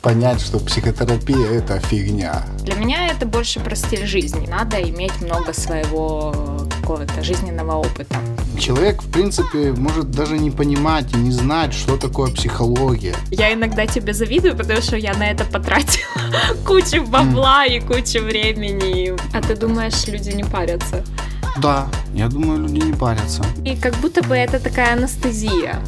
понять, что психотерапия это фигня. Для меня это больше про стиль жизни. Надо иметь много своего какого-то жизненного опыта. Человек, в принципе, может даже не понимать и не знать, что такое психология. Я иногда тебе завидую, потому что я на это потратила кучу бабла и кучу времени. А ты думаешь, люди не парятся? Да, я думаю, люди не парятся. И как будто бы это такая анестезия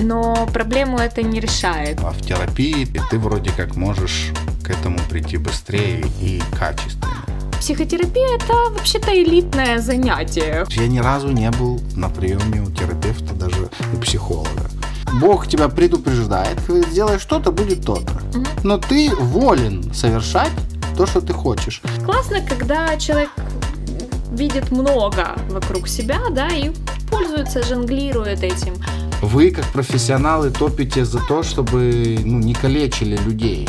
но проблему это не решает. А в терапии ты вроде как можешь к этому прийти быстрее и качественно. Психотерапия это вообще-то элитное занятие. Я ни разу не был на приеме у терапевта, даже у психолога. Бог тебя предупреждает, говорит, сделай что-то, будет то-то. Угу. Но ты волен совершать то, что ты хочешь. Классно, когда человек видит много вокруг себя, да, и пользуется, жонглирует этим. Вы, как профессионалы, топите за то, чтобы ну, не калечили людей.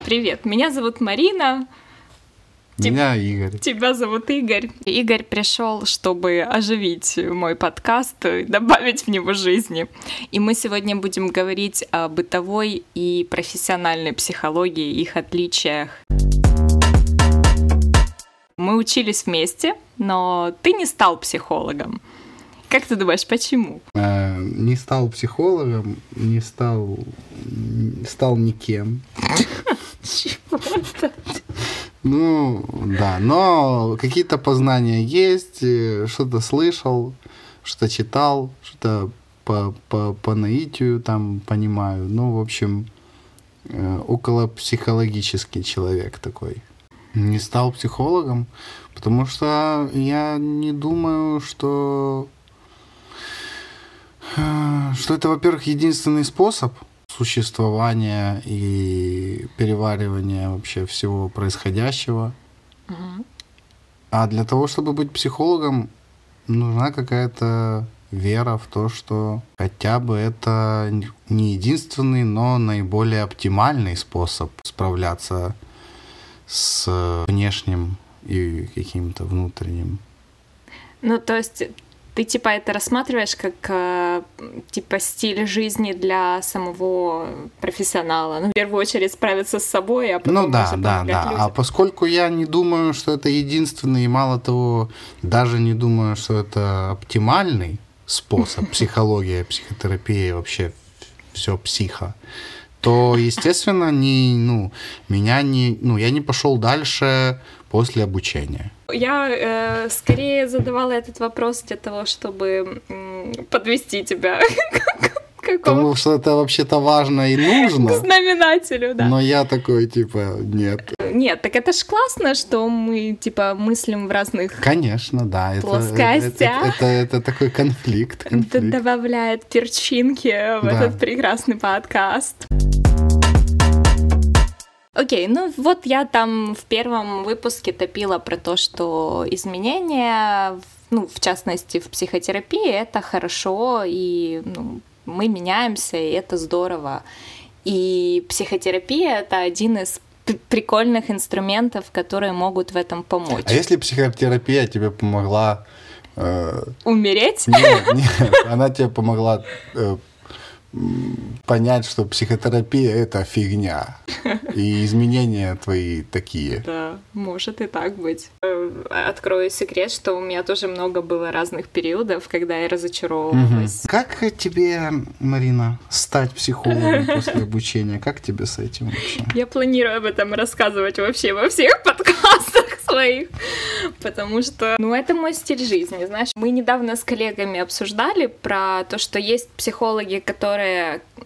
Привет, меня зовут Марина. Меня Игорь. Тебя зовут Игорь. Игорь пришел, чтобы оживить мой подкаст, добавить в него жизни. И мы сегодня будем говорить о бытовой и профессиональной психологии, их отличиях. Мы учились вместе, но ты не стал психологом. Как ты думаешь, почему? Э, не стал психологом, не стал, стал никем. Ну, да, но какие-то познания есть, э, что-то слышал, что-то читал, что-то по, по, по наитию там понимаю. Ну, в общем, э, около психологический человек такой. Не стал психологом, потому что я не думаю, что э, что это, во-первых, единственный способ существования и переваривания вообще всего происходящего. Угу. А для того, чтобы быть психологом, нужна какая-то вера в то, что хотя бы это не единственный, но наиболее оптимальный способ справляться с внешним и каким-то внутренним. Ну, то есть ты типа это рассматриваешь как э, типа стиль жизни для самого профессионала. Ну, в первую очередь справиться с собой, а потом Ну да, да, да. Людям. А поскольку я не думаю, что это единственный, и мало того, даже не думаю, что это оптимальный способ психология, психотерапия, вообще все психо, то, естественно, не, ну, меня не, ну, я не пошел дальше после обучения. Я э, скорее задавала этот вопрос для того, чтобы э, подвести тебя Потому что это вообще-то важно и нужно. К знаменателю, да. Но я такой, типа, нет. Нет, так это ж классно, что мы, типа, мыслим в разных Конечно, да. Это, плоскостях. Это, это, это, это такой конфликт. конфликт. Это добавляет перчинки в да. этот прекрасный подкаст. Окей, okay, ну вот я там в первом выпуске топила про то, что изменения, ну, в частности, в психотерапии, это хорошо, и ну, мы меняемся, и это здорово. И психотерапия — это один из прикольных инструментов, которые могут в этом помочь. А если психотерапия тебе помогла... Э... Умереть? Нет, нет, она тебе помогла э, понять, что психотерапия это фигня. И изменения твои такие. Да, может и так быть. Э, открою секрет, что у меня тоже много было разных периодов, когда я разочаровывалась. Угу. Как тебе, Марина, стать психологом после обучения? Как тебе с этим вообще? Я планирую об этом рассказывать вообще во всех подкастах своих, потому что, ну, это мой стиль жизни, знаешь. Мы недавно с коллегами обсуждали про то, что есть психологи, которые,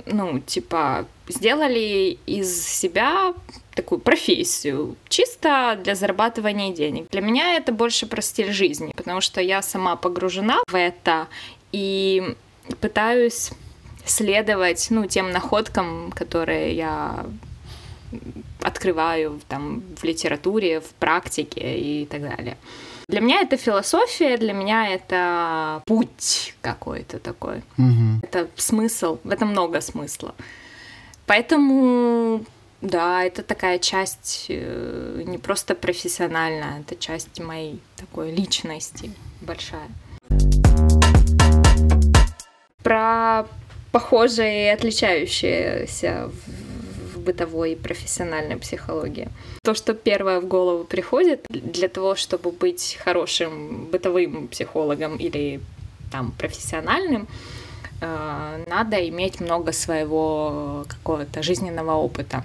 ну, типа, сделали из себя такую профессию, чисто для зарабатывания денег. Для меня это больше про стиль жизни, потому что я сама погружена в это и пытаюсь следовать, ну, тем находкам, которые я открываю там в литературе, в практике и так далее. Для меня это философия, для меня это путь какой-то такой. Угу. Это смысл, в этом много смысла. Поэтому, да, это такая часть э, не просто профессиональная, это часть моей такой личности большая. Про похожее и в бытовой и профессиональной психологии. То, что первое в голову приходит для того, чтобы быть хорошим бытовым психологом или там профессиональным, э, надо иметь много своего какого-то жизненного опыта.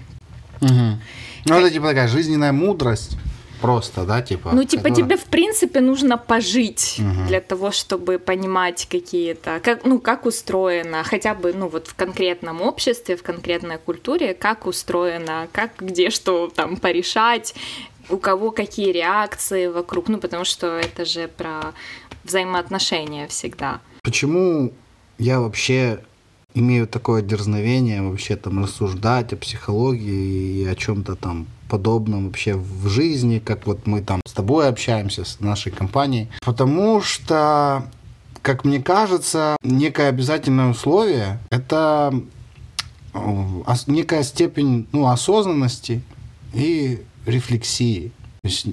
Угу. Ну, это типа такая жизненная мудрость. Просто, да, типа. Ну, типа, которая... тебе, в принципе, нужно пожить угу. для того, чтобы понимать какие-то, как, ну, как устроено, хотя бы, ну, вот в конкретном обществе, в конкретной культуре, как устроено, как где что там порешать, у кого какие реакции вокруг, ну, потому что это же про взаимоотношения всегда. Почему я вообще имею такое дерзновение вообще там рассуждать о психологии и о чем-то там подобном вообще в жизни, как вот мы там с тобой общаемся, с нашей компанией. Потому что, как мне кажется, некое обязательное условие – это э, некая степень ну, осознанности и рефлексии. То есть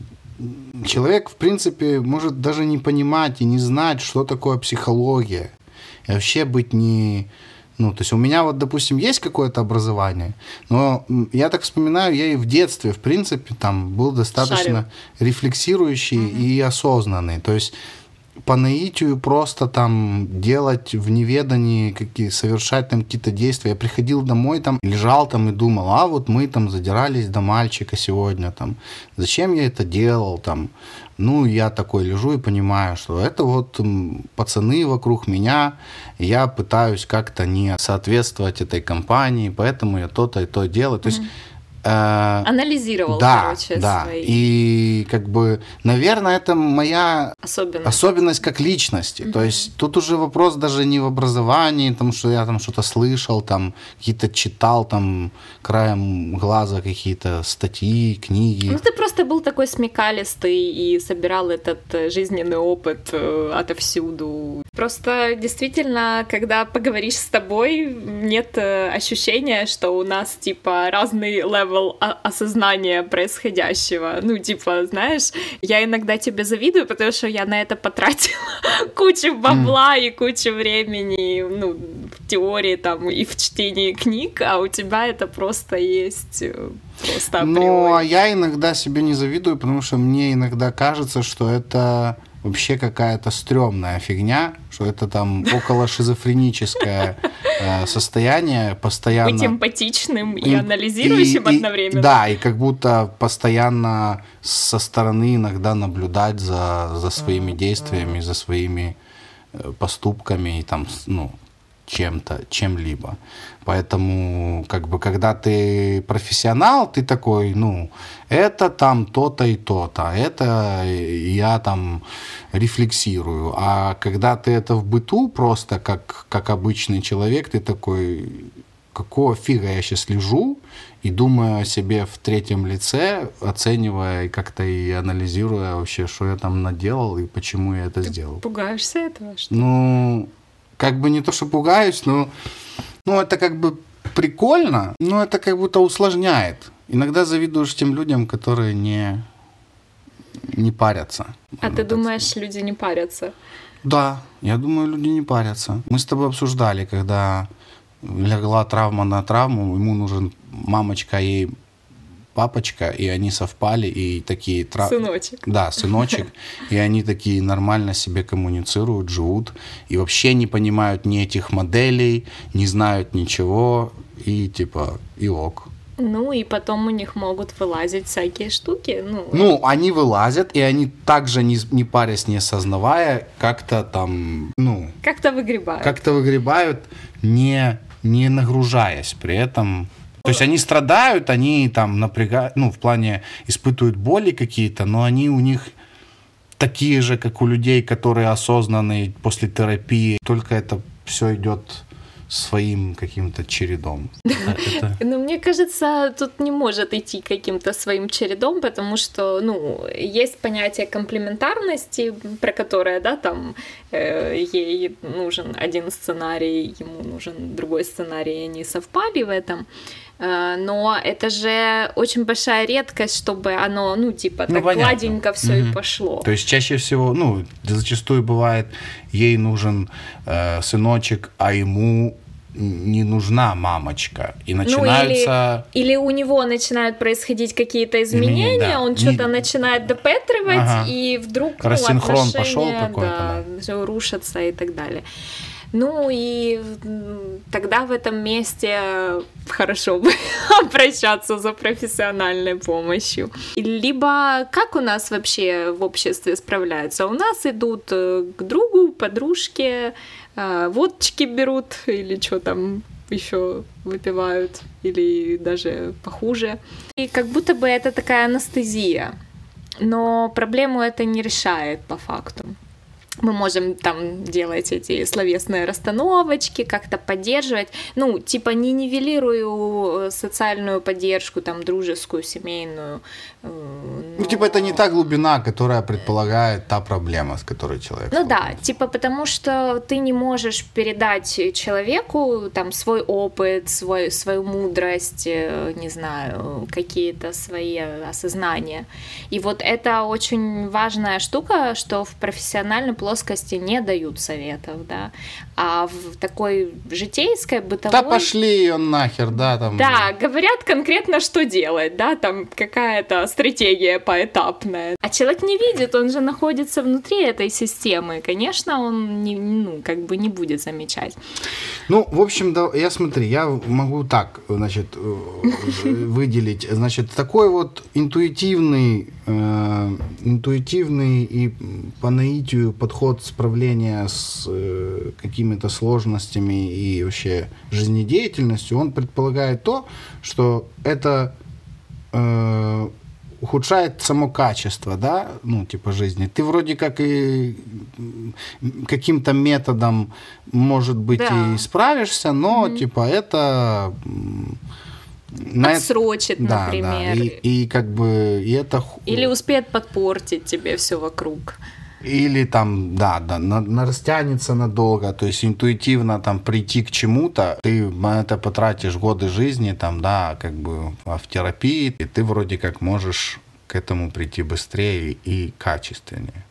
человек, в принципе, может даже не понимать и не знать, что такое психология. И вообще быть не ну, то есть у меня вот, допустим, есть какое-то образование, но я так вспоминаю, я и в детстве, в принципе, там был достаточно Шарю. рефлексирующий угу. и осознанный. То есть по наитию просто там делать в неведании, какие, совершать там какие-то действия. Я приходил домой, там лежал там и думал, а вот мы там задирались до мальчика сегодня, там, зачем я это делал, там, ну, я такой лежу и понимаю, что это вот пацаны вокруг меня, я пытаюсь как-то не соответствовать этой компании, поэтому я то-то и то делаю. То есть Э, Анализировал, да, короче, да. свои. И как бы, наверное, это моя особенность, особенность как личности. Угу. То есть тут уже вопрос даже не в образовании, там, что я там что-то слышал, там какие-то читал, там краем глаза какие-то статьи, книги. Ну ты просто был такой смекалистый и собирал этот э, жизненный опыт э, отовсюду. Просто действительно, когда поговоришь с тобой, нет ощущения, что у нас типа разный level level осознания происходящего. Ну, типа, знаешь, я иногда тебе завидую, потому что я на это потратила кучу бабла и кучу времени, ну, в теории там и в чтении книг, а у тебя это просто есть э, просто Ну, а я иногда себе не завидую, потому что мне иногда кажется, что это вообще какая-то стрёмная фигня, что это там около шизофреническое э, состояние, постоянно... Быть эмпатичным и, и анализирующим и, одновременно. Да, и как будто постоянно со стороны иногда наблюдать за, за своими действиями, за своими э, поступками и там, ну, чем-то, чем-либо. Поэтому, как бы, когда ты профессионал, ты такой, ну, это там то-то и то-то, это я там рефлексирую. А когда ты это в быту просто, как, как обычный человек, ты такой, какого фига я сейчас лежу и думаю о себе в третьем лице, оценивая и как-то и анализируя вообще, что я там наделал и почему я это ты сделал. Пугаешься этого? Что? Ну, как бы не то, что пугаюсь, но ну, это как бы прикольно, но это как будто усложняет. Иногда завидуешь тем людям, которые не, не парятся. А ты думаешь, сказать. люди не парятся? Да, я думаю, люди не парятся. Мы с тобой обсуждали, когда легла травма на травму, ему нужен мамочка, ей папочка, и они совпали, и такие... Тра... Сыночек. Да, сыночек. И они такие нормально себе коммуницируют, живут, и вообще не понимают ни этих моделей, не знают ничего, и типа, и ок. Ну, и потом у них могут вылазить всякие штуки. Ну, ну они вылазят, и они также, не, не парясь, не осознавая, как-то там, ну... Как-то выгребают. Как-то выгребают, не, не нагружаясь при этом то есть они страдают, они там напрягают, ну, в плане испытывают боли какие-то, но они у них такие же, как у людей, которые осознанные после терапии. Только это все идет своим каким-то чередом. Это... Ну, мне кажется, тут не может идти каким-то своим чередом, потому что, ну, есть понятие комплементарности, про которое, да, там э, ей нужен один сценарий, ему нужен другой сценарий, и они совпали в этом. Э, но это же очень большая редкость, чтобы оно, ну, типа, ну, так понятно. гладенько все угу. и пошло. То есть чаще всего, ну, зачастую бывает, ей нужен э, сыночек, а ему не нужна мамочка. И начинаются... Ну, или, или у него начинают происходить какие-то изменения, да. он что-то начинает допетривать, ага. и вдруг ну, Рассинхрон пошел какой-то. Да, да. рушатся и так далее. Ну и тогда в этом месте хорошо бы обращаться за профессиональной помощью. Либо как у нас вообще в обществе справляются? У нас идут э, к другу, подружке, э, водочки берут или что там еще выпивают, или даже похуже. И как будто бы это такая анестезия. Но проблему это не решает по факту мы можем там делать эти словесные расстановочки, как-то поддерживать. Ну, типа не нивелирую э, социальную поддержку, там, дружескую, семейную. Ну, типа это не та глубина, которая предполагает та проблема, с которой человек Ну да, типа потому что ты не можешь передать человеку там свой опыт, свой, свою мудрость, э, не знаю, какие-то свои осознания. И вот это очень важная штука, что в профессиональном плоскости не дают советов, да, а в такой житейской, бытовой... Да пошли ее нахер, да, там... Да, говорят конкретно, что делать, да, там какая-то стратегия поэтапная. А человек не видит, он же находится внутри этой системы, конечно, он не, ну, как бы не будет замечать. Ну, в общем, да, я смотри, я могу так, значит, э, выделить, значит, такой вот интуитивный, э, интуитивный и по наитию подход справления с э, какими-то сложностями и вообще жизнедеятельностью, он предполагает то, что это э, ухудшает само качество, да, ну, типа жизни. Ты вроде как и каким-то методом, может быть, да. и справишься, но, mm типа, это... На Отсрочит, это... например. Да, и, и как бы и это... Или успеет подпортить тебе все вокруг. Или там, да, да, на, на растянется надолго, то есть интуитивно там прийти к чему-то, ты на это потратишь годы жизни, там, да, как бы а в терапии, и ты вроде как можешь к этому прийти быстрее и качественнее.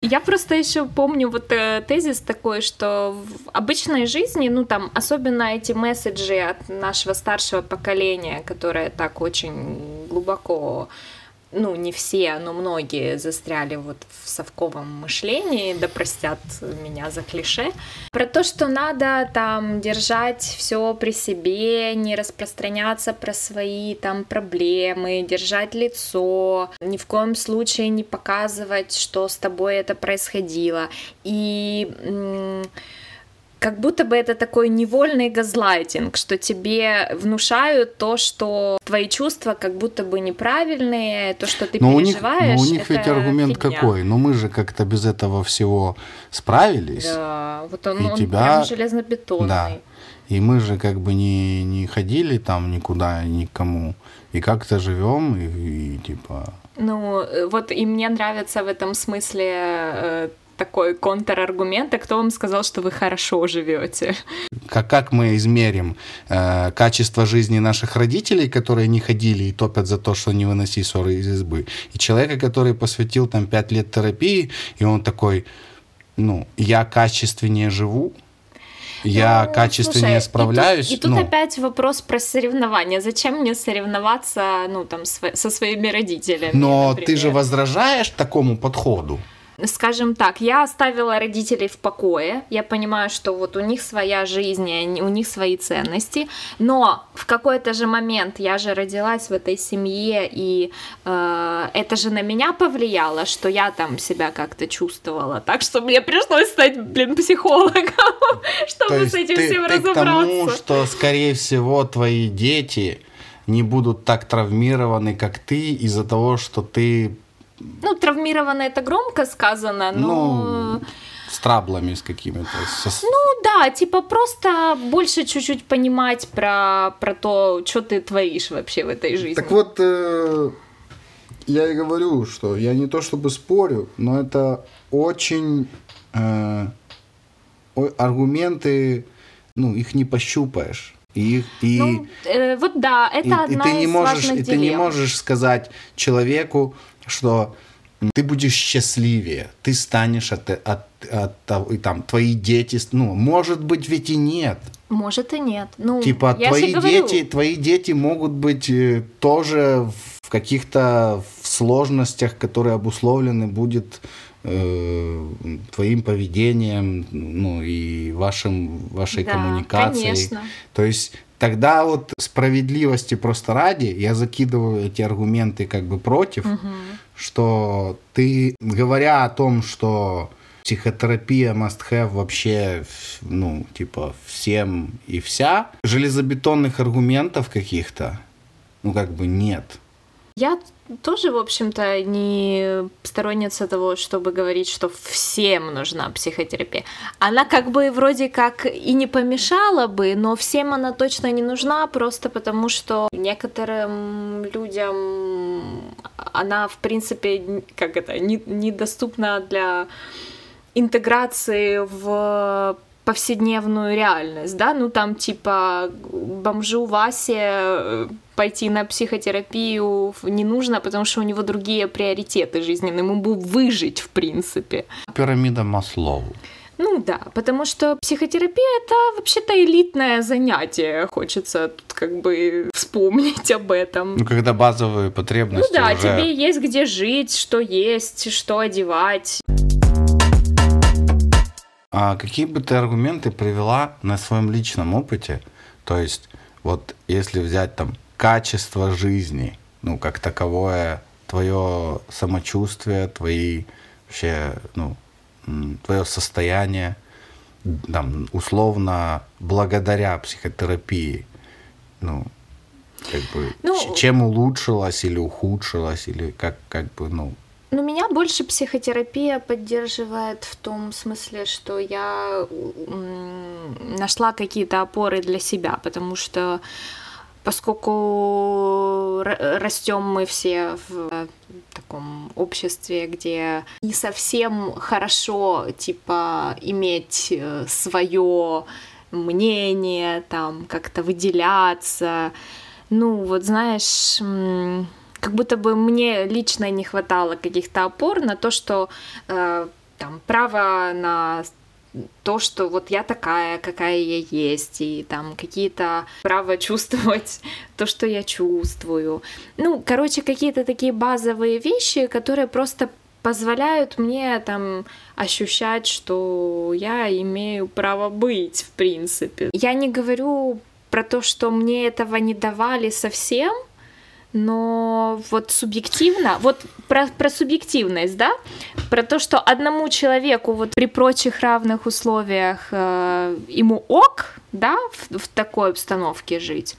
Я просто еще помню вот э, тезис такой, что в обычной жизни, ну там, особенно эти месседжи от нашего старшего поколения, которое так очень глубоко ну, не все, но многие застряли вот в совковом мышлении, да простят меня за клише, про то, что надо там держать все при себе, не распространяться про свои там проблемы, держать лицо, ни в коем случае не показывать, что с тобой это происходило. И как будто бы это такой невольный газлайтинг, что тебе внушают то, что твои чувства как будто бы неправильные, то, что ты но переживаешь. У них, но у них ведь аргумент фигня. какой? Ну мы же как-то без этого всего справились. Да, вот он, и он тебя... прям железнобетонный. Да. И мы же как бы не, не ходили там никуда, никому. И как-то живем, и, и типа... Ну, э, вот и мне нравится в этом смысле э, такой контраргумент, а кто вам сказал, что вы хорошо живете? Как, как мы измерим э, качество жизни наших родителей, которые не ходили и топят за то, что не выноси ссоры из избы, и человека, который посвятил там пять лет терапии, и он такой, ну, я качественнее живу, я ну, качественнее слушай, справляюсь. И тут, и тут ну... опять вопрос про соревнования. Зачем мне соревноваться, ну, там, со своими родителями? Но например? ты же возражаешь такому подходу скажем так, я оставила родителей в покое, я понимаю, что вот у них своя жизнь, у них свои ценности, но в какой-то же момент я же родилась в этой семье, и э, это же на меня повлияло, что я там себя как-то чувствовала, так что мне пришлось стать, блин, психологом, чтобы с этим всем разобраться. К тому, что, скорее всего, твои дети не будут так травмированы, как ты, из-за того, что ты ну, травмировано это громко сказано, но... Ну, с траблами с какими-то. Со... Ну да, типа просто больше чуть-чуть понимать про, про то, что ты творишь вообще в этой жизни. Так вот, э, я и говорю, что я не то чтобы спорю, но это очень э, аргументы, ну, их не пощупаешь. И, и, ну, э, вот да, это и, одна и ты не из можешь, важных И ты не можешь сказать человеку, что ты будешь счастливее, ты станешь от, от, от, от там, твои дети, ну, может быть, ведь и нет. Может и нет. Ну, типа я твои же говорю. дети, твои дети могут быть э, тоже в каких-то сложностях, которые обусловлены будет э, твоим поведением, ну и вашим вашей Да, коммуникацией. конечно. То есть тогда вот справедливости просто ради я закидываю эти аргументы как бы против, что ты говоря о том, что психотерапия must have вообще, ну, типа, всем и вся, железобетонных аргументов каких-то, ну, как бы нет. Я тоже, в общем-то, не сторонница того, чтобы говорить, что всем нужна психотерапия. Она как бы вроде как и не помешала бы, но всем она точно не нужна, просто потому что некоторым людям она, в принципе, как это, не- недоступна для интеграции в повседневную реальность, да, ну там типа бомжу Васе э, пойти на психотерапию не нужно, потому что у него другие приоритеты жизненные, ему бы выжить в принципе. Пирамида Маслоу. Ну да, потому что психотерапия это вообще-то элитное занятие, хочется тут как бы вспомнить об этом. Ну, когда базовые Ну потребности да, уже... тебе есть где жить, что есть, что одевать. А какие бы ты аргументы привела на своем личном опыте? То есть, вот если взять там качество жизни, ну, как таковое, твое самочувствие, твои вообще, ну, твое состояние, там, условно, благодаря психотерапии, ну, как бы, Ну, чем улучшилось или ухудшилось, или как, как бы, ну, Ну, меня больше психотерапия поддерживает в том смысле, что я нашла какие-то опоры для себя, потому что поскольку растем мы все в таком обществе, где не совсем хорошо, типа, иметь свое мнение, там, как-то выделяться. Ну, вот знаешь, как будто бы мне лично не хватало каких-то опор на то, что э, там право на то, что вот я такая, какая я есть, и там какие-то право чувствовать то, что я чувствую. Ну, короче, какие-то такие базовые вещи, которые просто позволяют мне там ощущать, что я имею право быть, в принципе. Я не говорю про то, что мне этого не давали совсем, но вот субъективно, вот про, про субъективность, да, про то, что одному человеку вот при прочих равных условиях э, ему ок, да, в, в такой обстановке жить,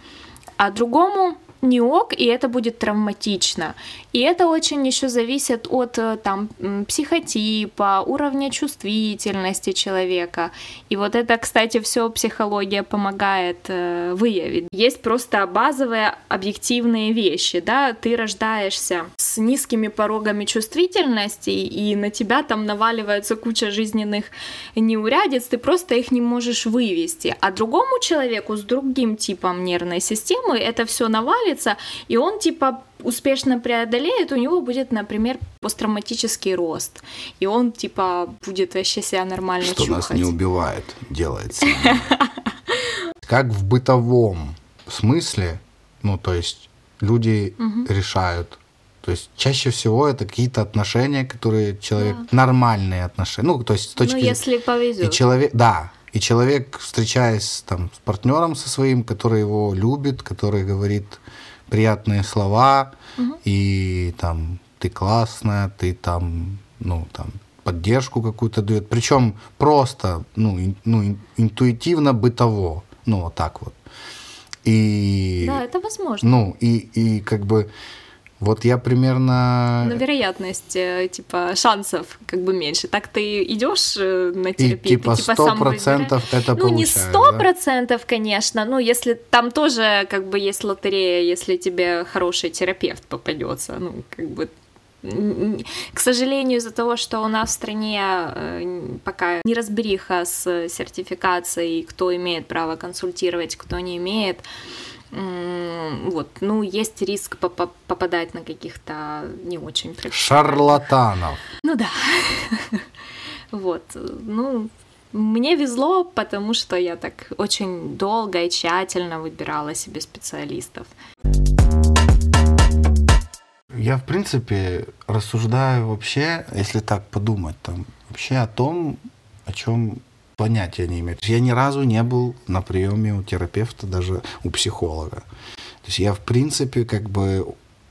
а другому не ок, и это будет травматично. И это очень еще зависит от э, там психотипа, уровня чувствительности человека. И вот это, кстати, все психология помогает э, выявить. Есть просто базовые объективные вещи, да, ты рождаешься с низкими порогами чувствительности, и на тебя там наваливается куча жизненных неурядиц, ты просто их не можешь вывести. А другому человеку с другим типом нервной системы это все навалится, и он типа успешно преодолеет, у него будет, например, посттравматический рост. И он, типа, будет вообще себя нормально что чухать. нас не убивает, делает сильнее. Как в бытовом смысле, ну, то есть люди решают. То есть чаще всего это какие-то отношения, которые человек... Нормальные отношения. Ну, то есть с точки Ну, если повезет. И человек, да, и человек, встречаясь там с партнером со своим, который его любит, который говорит приятные слова, и там ты классная, ты там, ну, там, поддержку какую-то дает. Причем просто, ну, ин- ну, ин- интуитивно бытово. Ну, вот так вот. И, Да, это возможно. ну, и, и как бы, вот я примерно... Но вероятность, э, типа, шансов как бы меньше. Так ты идешь э, на И терапию, типа ты типа сто сам процентов выбираешь. это Ну, не сто да? процентов, конечно, ну, если там тоже как бы есть лотерея, если тебе хороший терапевт попадется, ну, как бы к сожалению, из-за того, что у нас в стране э, пока неразбериха с сертификацией, кто имеет право консультировать, кто не имеет, вот, ну, есть риск поп попадать на каких-то не очень Шарлатанов. Ну да. Вот, ну, мне везло, потому что я так очень долго и тщательно выбирала себе специалистов. Я, в принципе, рассуждаю вообще, если так подумать, там, вообще о том, о чем понятия не имею. Я ни разу не был на приеме у терапевта, даже у психолога. То есть я, в принципе, как бы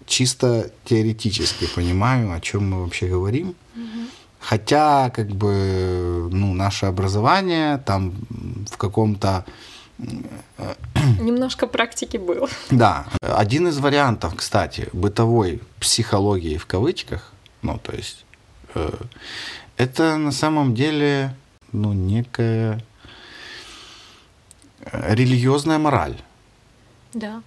чисто теоретически понимаю, о чем мы вообще говорим. Хотя, как бы, ну, наше образование там в каком-то э, Немножко практики было. Да. Один из вариантов, кстати, бытовой психологии в кавычках, ну, то есть, э, это на самом деле, ну, некая э, религиозная мораль. Да.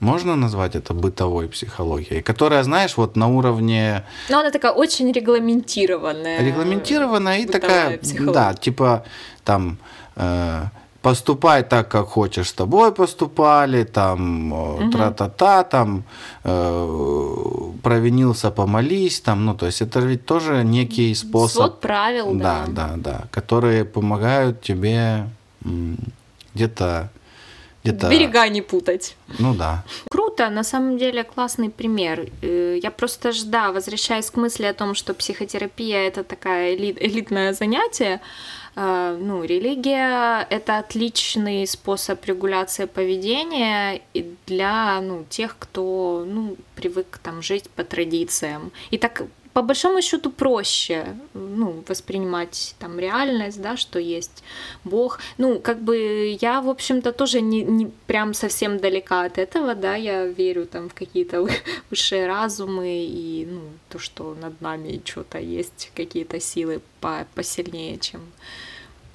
Можно назвать это бытовой психологией, которая, знаешь, вот на уровне... Но она такая очень регламентированная. Регламентированная и такая, психология. да, типа там э, поступай так, как хочешь, с тобой поступали, там угу. тра-та-та, там э, провинился, помолись, там, ну, то есть это ведь тоже некий способ... Свод правил, да. Да, да, да, которые помогают тебе где-то где-то... Берега не путать. Ну да. Круто, на самом деле классный пример. Э, я просто жда, возвращаясь к мысли о том, что психотерапия это такая элит, элитное занятие, ну, религия — это отличный способ регуляции поведения для ну, тех, кто ну, привык там, жить по традициям. И так по большому счету проще ну, воспринимать там реальность, да, что есть Бог. Ну, как бы я, в общем-то, тоже не, не прям совсем далека от этого, да, я верю там в какие-то высшие разумы и ну, то, что над нами что-то есть, какие-то силы по посильнее, чем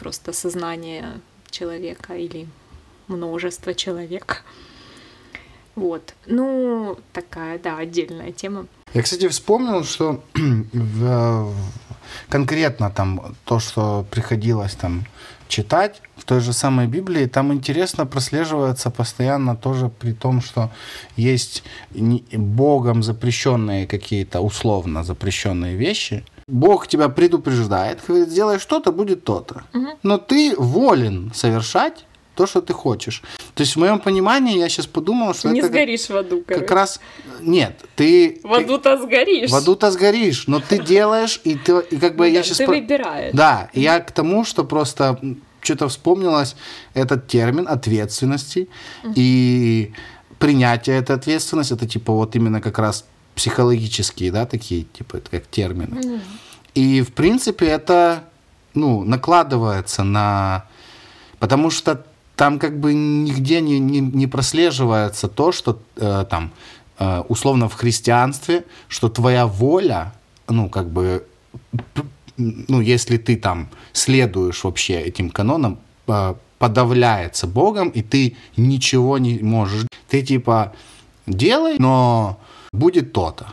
просто сознание человека или множество человек. Вот. Ну, такая, да, отдельная тема. Я, кстати, вспомнил, что конкретно там то, что приходилось там читать в той же самой Библии, там интересно прослеживается постоянно тоже при том, что есть Богом запрещенные какие-то условно запрещенные вещи. Бог тебя предупреждает, говорит, сделай что-то, будет то-то. Угу. Но ты волен совершать то, что ты хочешь. То есть в моем понимании я сейчас подумал, что не это сгоришь в аду, короче. как раз нет, ты в аду-то сгоришь. В аду-то сгоришь, но ты делаешь и ты и как бы ну, я сейчас ты выбираешь. Да, я к тому, что просто что-то вспомнилось этот термин ответственности угу. и принятие этой ответственности, это типа вот именно как раз психологические, да, такие типа как термины. Угу. И в принципе это ну накладывается на потому что там как бы нигде не, не, не прослеживается то, что э, там э, условно в христианстве, что твоя воля, ну как бы, ну если ты там следуешь вообще этим канонам, э, подавляется Богом, и ты ничего не можешь. Ты типа делай, но будет то-то.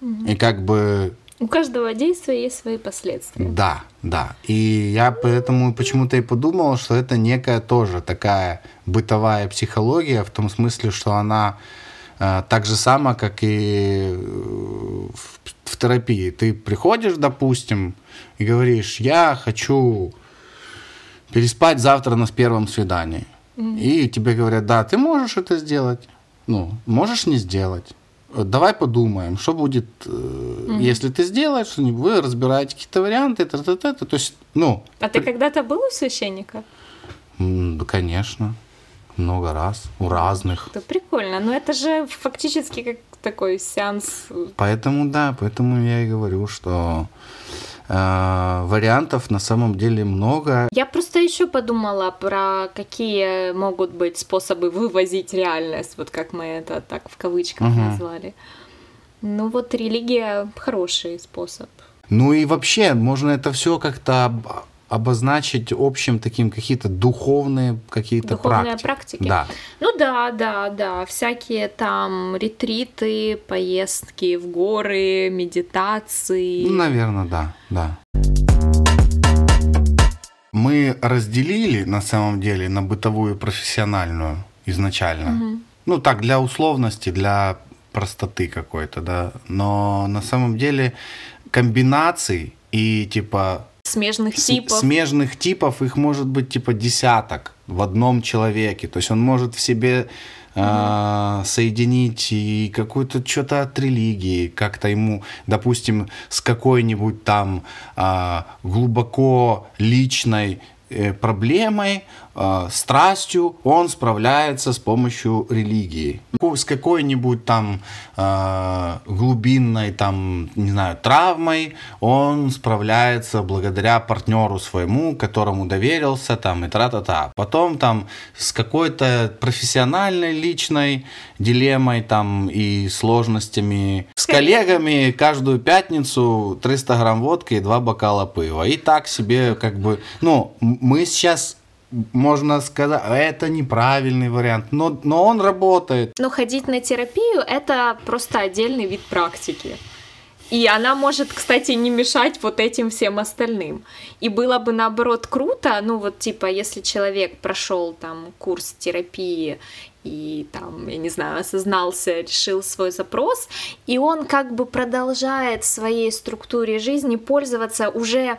Угу. И как бы у каждого действия есть свои последствия. Да, да. И я поэтому почему-то и подумал, что это некая тоже такая бытовая психология, в том смысле, что она э, так же сама, как и в, в терапии. Ты приходишь, допустим, и говоришь, я хочу переспать завтра на первом свидании. Mm-hmm. И тебе говорят, да, ты можешь это сделать, ну, можешь не сделать давай подумаем, что будет, угу. если ты сделаешь что-нибудь, вы разбираете какие-то варианты, та -та -та -та, то есть, ну... А ты когда-то был у священника? Да, конечно, много раз, у разных. Это прикольно, но это же фактически как такой сеанс. Поэтому, да, поэтому я и говорю, что Э, вариантов на самом деле много. Я просто еще подумала про какие могут быть способы вывозить реальность, вот как мы это так в кавычках угу. назвали. Ну вот религия хороший способ. Ну и вообще можно это все как-то обозначить общим таким какие-то духовные какие-то Духовные практики. практики. Да. Ну да, да, да. Всякие там ретриты, поездки в горы, медитации. Ну, наверное, да, да. Мы разделили на самом деле на бытовую и профессиональную изначально. Угу. Ну, так, для условности, для простоты какой-то, да. Но на самом деле комбинаций и типа смежных типов. Смежных типов их может быть типа десяток в одном человеке. То есть он может в себе э, соединить и какую-то что-то от религии, как-то ему, допустим, с какой-нибудь там э, глубоко личной э, проблемой э, страстью он справляется с помощью религии. С какой-нибудь там э, глубинной там, не знаю, травмой он справляется благодаря партнеру своему, которому доверился там и тра-та-та. Потом там с какой-то профессиональной личной дилеммой там и сложностями с коллегами каждую пятницу 300 грамм водки и два бокала пива. И так себе как бы, ну, мы сейчас можно сказать, это неправильный вариант, но, но он работает. Но ходить на терапию это просто отдельный вид практики. И она может, кстати, не мешать вот этим всем остальным. И было бы наоборот круто, ну вот типа, если человек прошел там курс терапии и там, я не знаю, осознался, решил свой запрос, и он как бы продолжает в своей структуре жизни пользоваться уже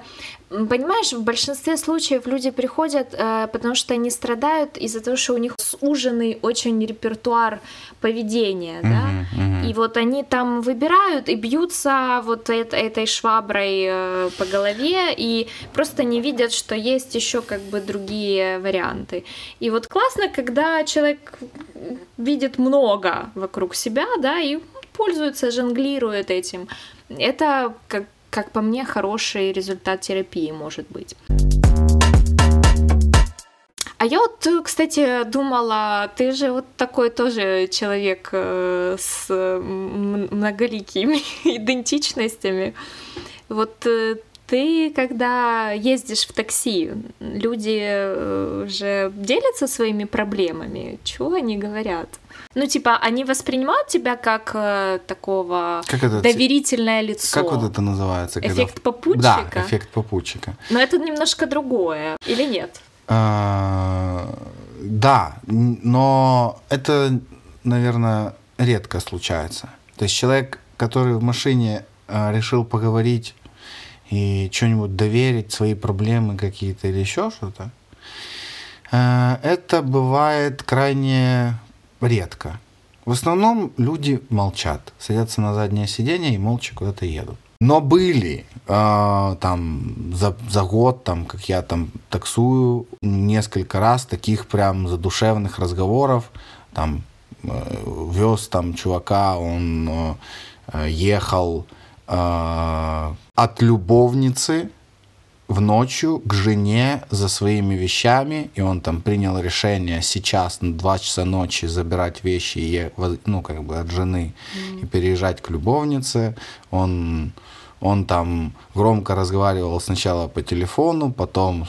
Понимаешь, в большинстве случаев люди приходят, э, потому что они страдают из-за того, что у них суженный очень репертуар поведения, uh-huh, да, uh-huh. и вот они там выбирают и бьются вот это, этой шваброй э, по голове и просто не видят, что есть еще как бы другие варианты. И вот классно, когда человек видит много вокруг себя, да, и пользуется, жонглирует этим. Это как как по мне, хороший результат терапии может быть. А я вот, кстати, думала, ты же вот такой тоже человек э, с многоликими идентичностями. Вот э, ты, когда ездишь в такси, люди э, же делятся своими проблемами. Чего они говорят? Ну, типа, они воспринимают тебя как э, такого как это, доверительное лицо. Как вот это называется? Эффект когда... попутчика? Да, эффект попутчика. Но это немножко другое, или нет? А, да, но это, наверное, редко случается. То есть человек, который в машине а, решил поговорить и что-нибудь доверить, свои проблемы какие-то или еще что-то, а, это бывает крайне редко. В основном люди молчат, садятся на заднее сиденье и молча куда-то едут. Но были э, там за, за год, там, как я там таксую, несколько раз таких прям задушевных разговоров. Там э, вез там чувака, он э, ехал э, от любовницы в ночью к жене за своими вещами, и он там принял решение сейчас на 2 часа ночи забирать вещи, и, ну, как бы от жены mm-hmm. и переезжать к любовнице. Он, он там громко разговаривал сначала по телефону, потом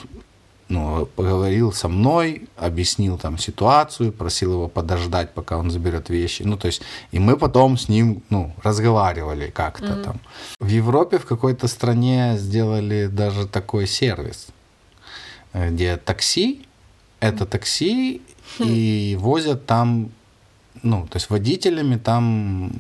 ну, поговорил со мной, объяснил там ситуацию, просил его подождать, пока он заберет вещи. Ну, то есть, и мы потом с ним, ну, разговаривали как-то mm-hmm. там. В Европе в какой-то стране сделали даже такой сервис, где такси, это такси, mm-hmm. и возят там ну, то есть водителями там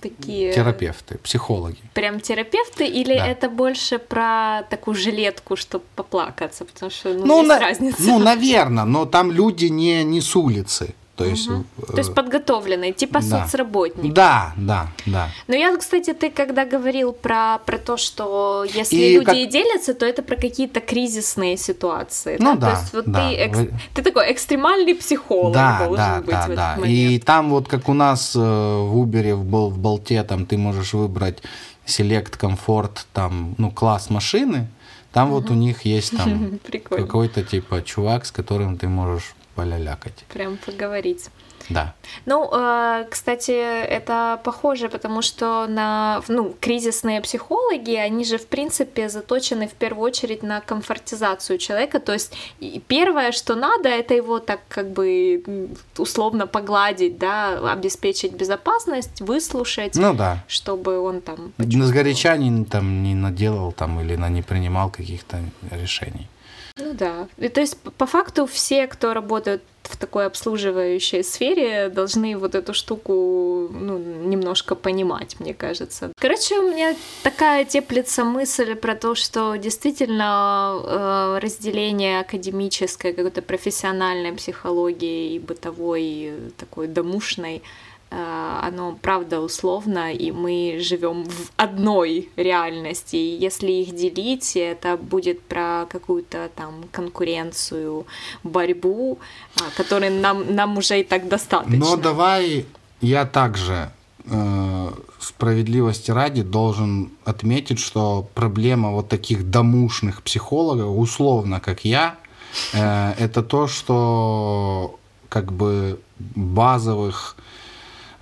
Такие... терапевты, психологи. Прям терапевты или да. это больше про такую жилетку, чтобы поплакаться, потому что ну, ну есть на... разница. Ну, наверное, но там люди не, не с улицы. То есть, угу. То есть подготовленный, типа да. соцработник. Да, да, да. Но я, кстати, ты когда говорил про, про то, что если и люди как... и делятся, то это про какие-то кризисные ситуации. Ну да, да. То есть вот да. ты, экс... ты такой экстремальный психолог да, должен да, быть да, в да. этот И там вот как у нас э, в Uber в, Бол, в Болте, там ты можешь выбрать Select, комфорт, там, ну, класс машины, там угу. вот у них есть там какой-то типа чувак, с которым ты можешь полялякать. Прям поговорить. Да. Ну, э, кстати, это похоже, потому что на, ну, кризисные психологи, они же, в принципе, заточены в первую очередь на комфортизацию человека. То есть первое, что надо, это его так как бы условно погладить, да, обеспечить безопасность, выслушать, ну, да. чтобы он там... На сгоряча не, там, не наделал там, или не принимал каких-то решений. Ну да. И, то есть, по факту, все, кто работают в такой обслуживающей сфере, должны вот эту штуку ну, немножко понимать, мне кажется. Короче, у меня такая теплится мысль про то, что действительно э, разделение академической, какой-то профессиональной психологии и бытовой такой домушной Э, оно правда условно, и мы живем в одной реальности. И если их делить, это будет про какую-то там конкуренцию, борьбу, э, которой нам, нам уже и так достаточно. Но давай я также э, справедливости ради должен отметить, что проблема вот таких домушных психологов, условно, как я, э, это то, что как бы базовых Э,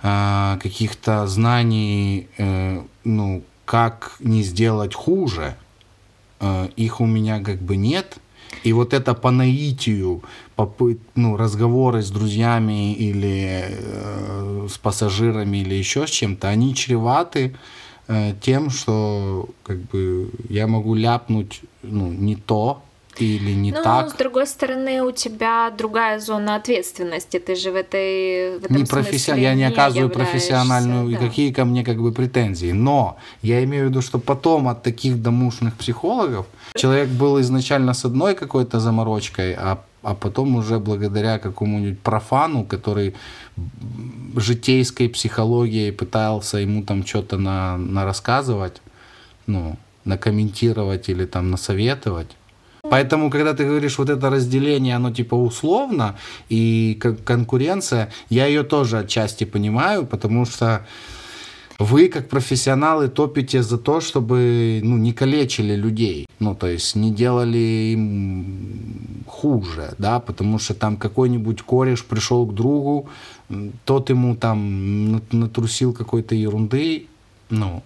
каких-то знаний, э, ну, как не сделать хуже, э, их у меня как бы нет. И вот это по наитию, попыт, ну, разговоры с друзьями или э, с пассажирами или еще с чем-то, они чреваты э, тем, что как бы я могу ляпнуть ну, не то, или не ну, так. с другой стороны, у тебя другая зона ответственности. Ты же в этой в этом не професси... Я не оказываю профессиональную, да. какие ко мне как бы претензии. Но я имею в виду, что потом от таких домушных психологов человек был изначально с одной какой-то заморочкой, а а потом уже благодаря какому-нибудь профану, который житейской психологией пытался ему там что-то на, на рассказывать, ну, накомментировать или там насоветовать, Поэтому, когда ты говоришь вот это разделение, оно типа условно, и конкуренция, я ее тоже отчасти понимаю, потому что вы, как профессионалы, топите за то, чтобы ну, не калечили людей. Ну, то есть не делали им хуже, да, потому что там какой-нибудь кореш пришел к другу, тот ему там натрусил какой-то ерунды, ну,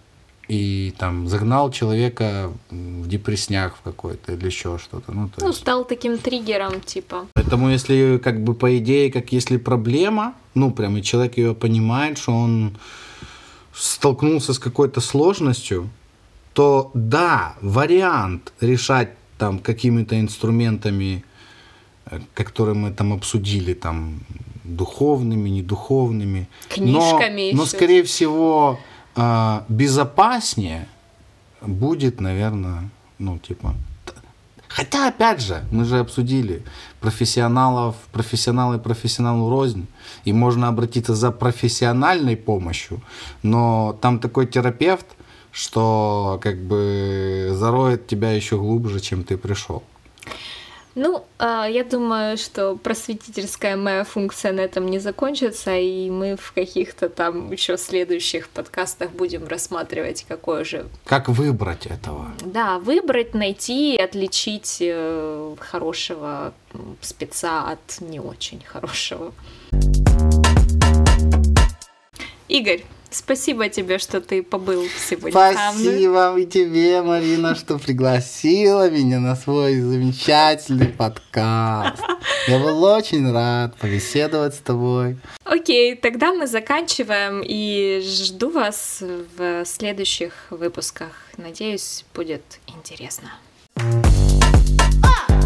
и там загнал человека в депрессняк в какой-то или еще что-то. Ну, то ну есть... стал таким триггером, типа. Поэтому, если, как бы, по идее, как если проблема, ну, прям, и человек ее понимает, что он столкнулся с какой-то сложностью, то да, вариант решать там какими-то инструментами, э, которые мы там обсудили, там, духовными, недуховными. Книжками но, но скорее всего, а, безопаснее будет, наверное, ну, типа... Хотя, опять же, мы же обсудили, профессионалов, профессионалы профессионалу рознь, и можно обратиться за профессиональной помощью, но там такой терапевт, что как бы зароет тебя еще глубже, чем ты пришел. Ну, а, я думаю, что просветительская моя функция на этом не закончится, и мы в каких-то там еще следующих подкастах будем рассматривать, какое же... Как выбрать этого? Да, выбрать, найти, отличить э, хорошего спеца от не очень хорошего. Игорь, Спасибо тебе, что ты побыл сегодня Спасибо и тебе, Марина, что пригласила меня на свой замечательный подкаст. Я был очень рад побеседовать с тобой. Окей, тогда мы заканчиваем и жду вас в следующих выпусках. Надеюсь, будет интересно. you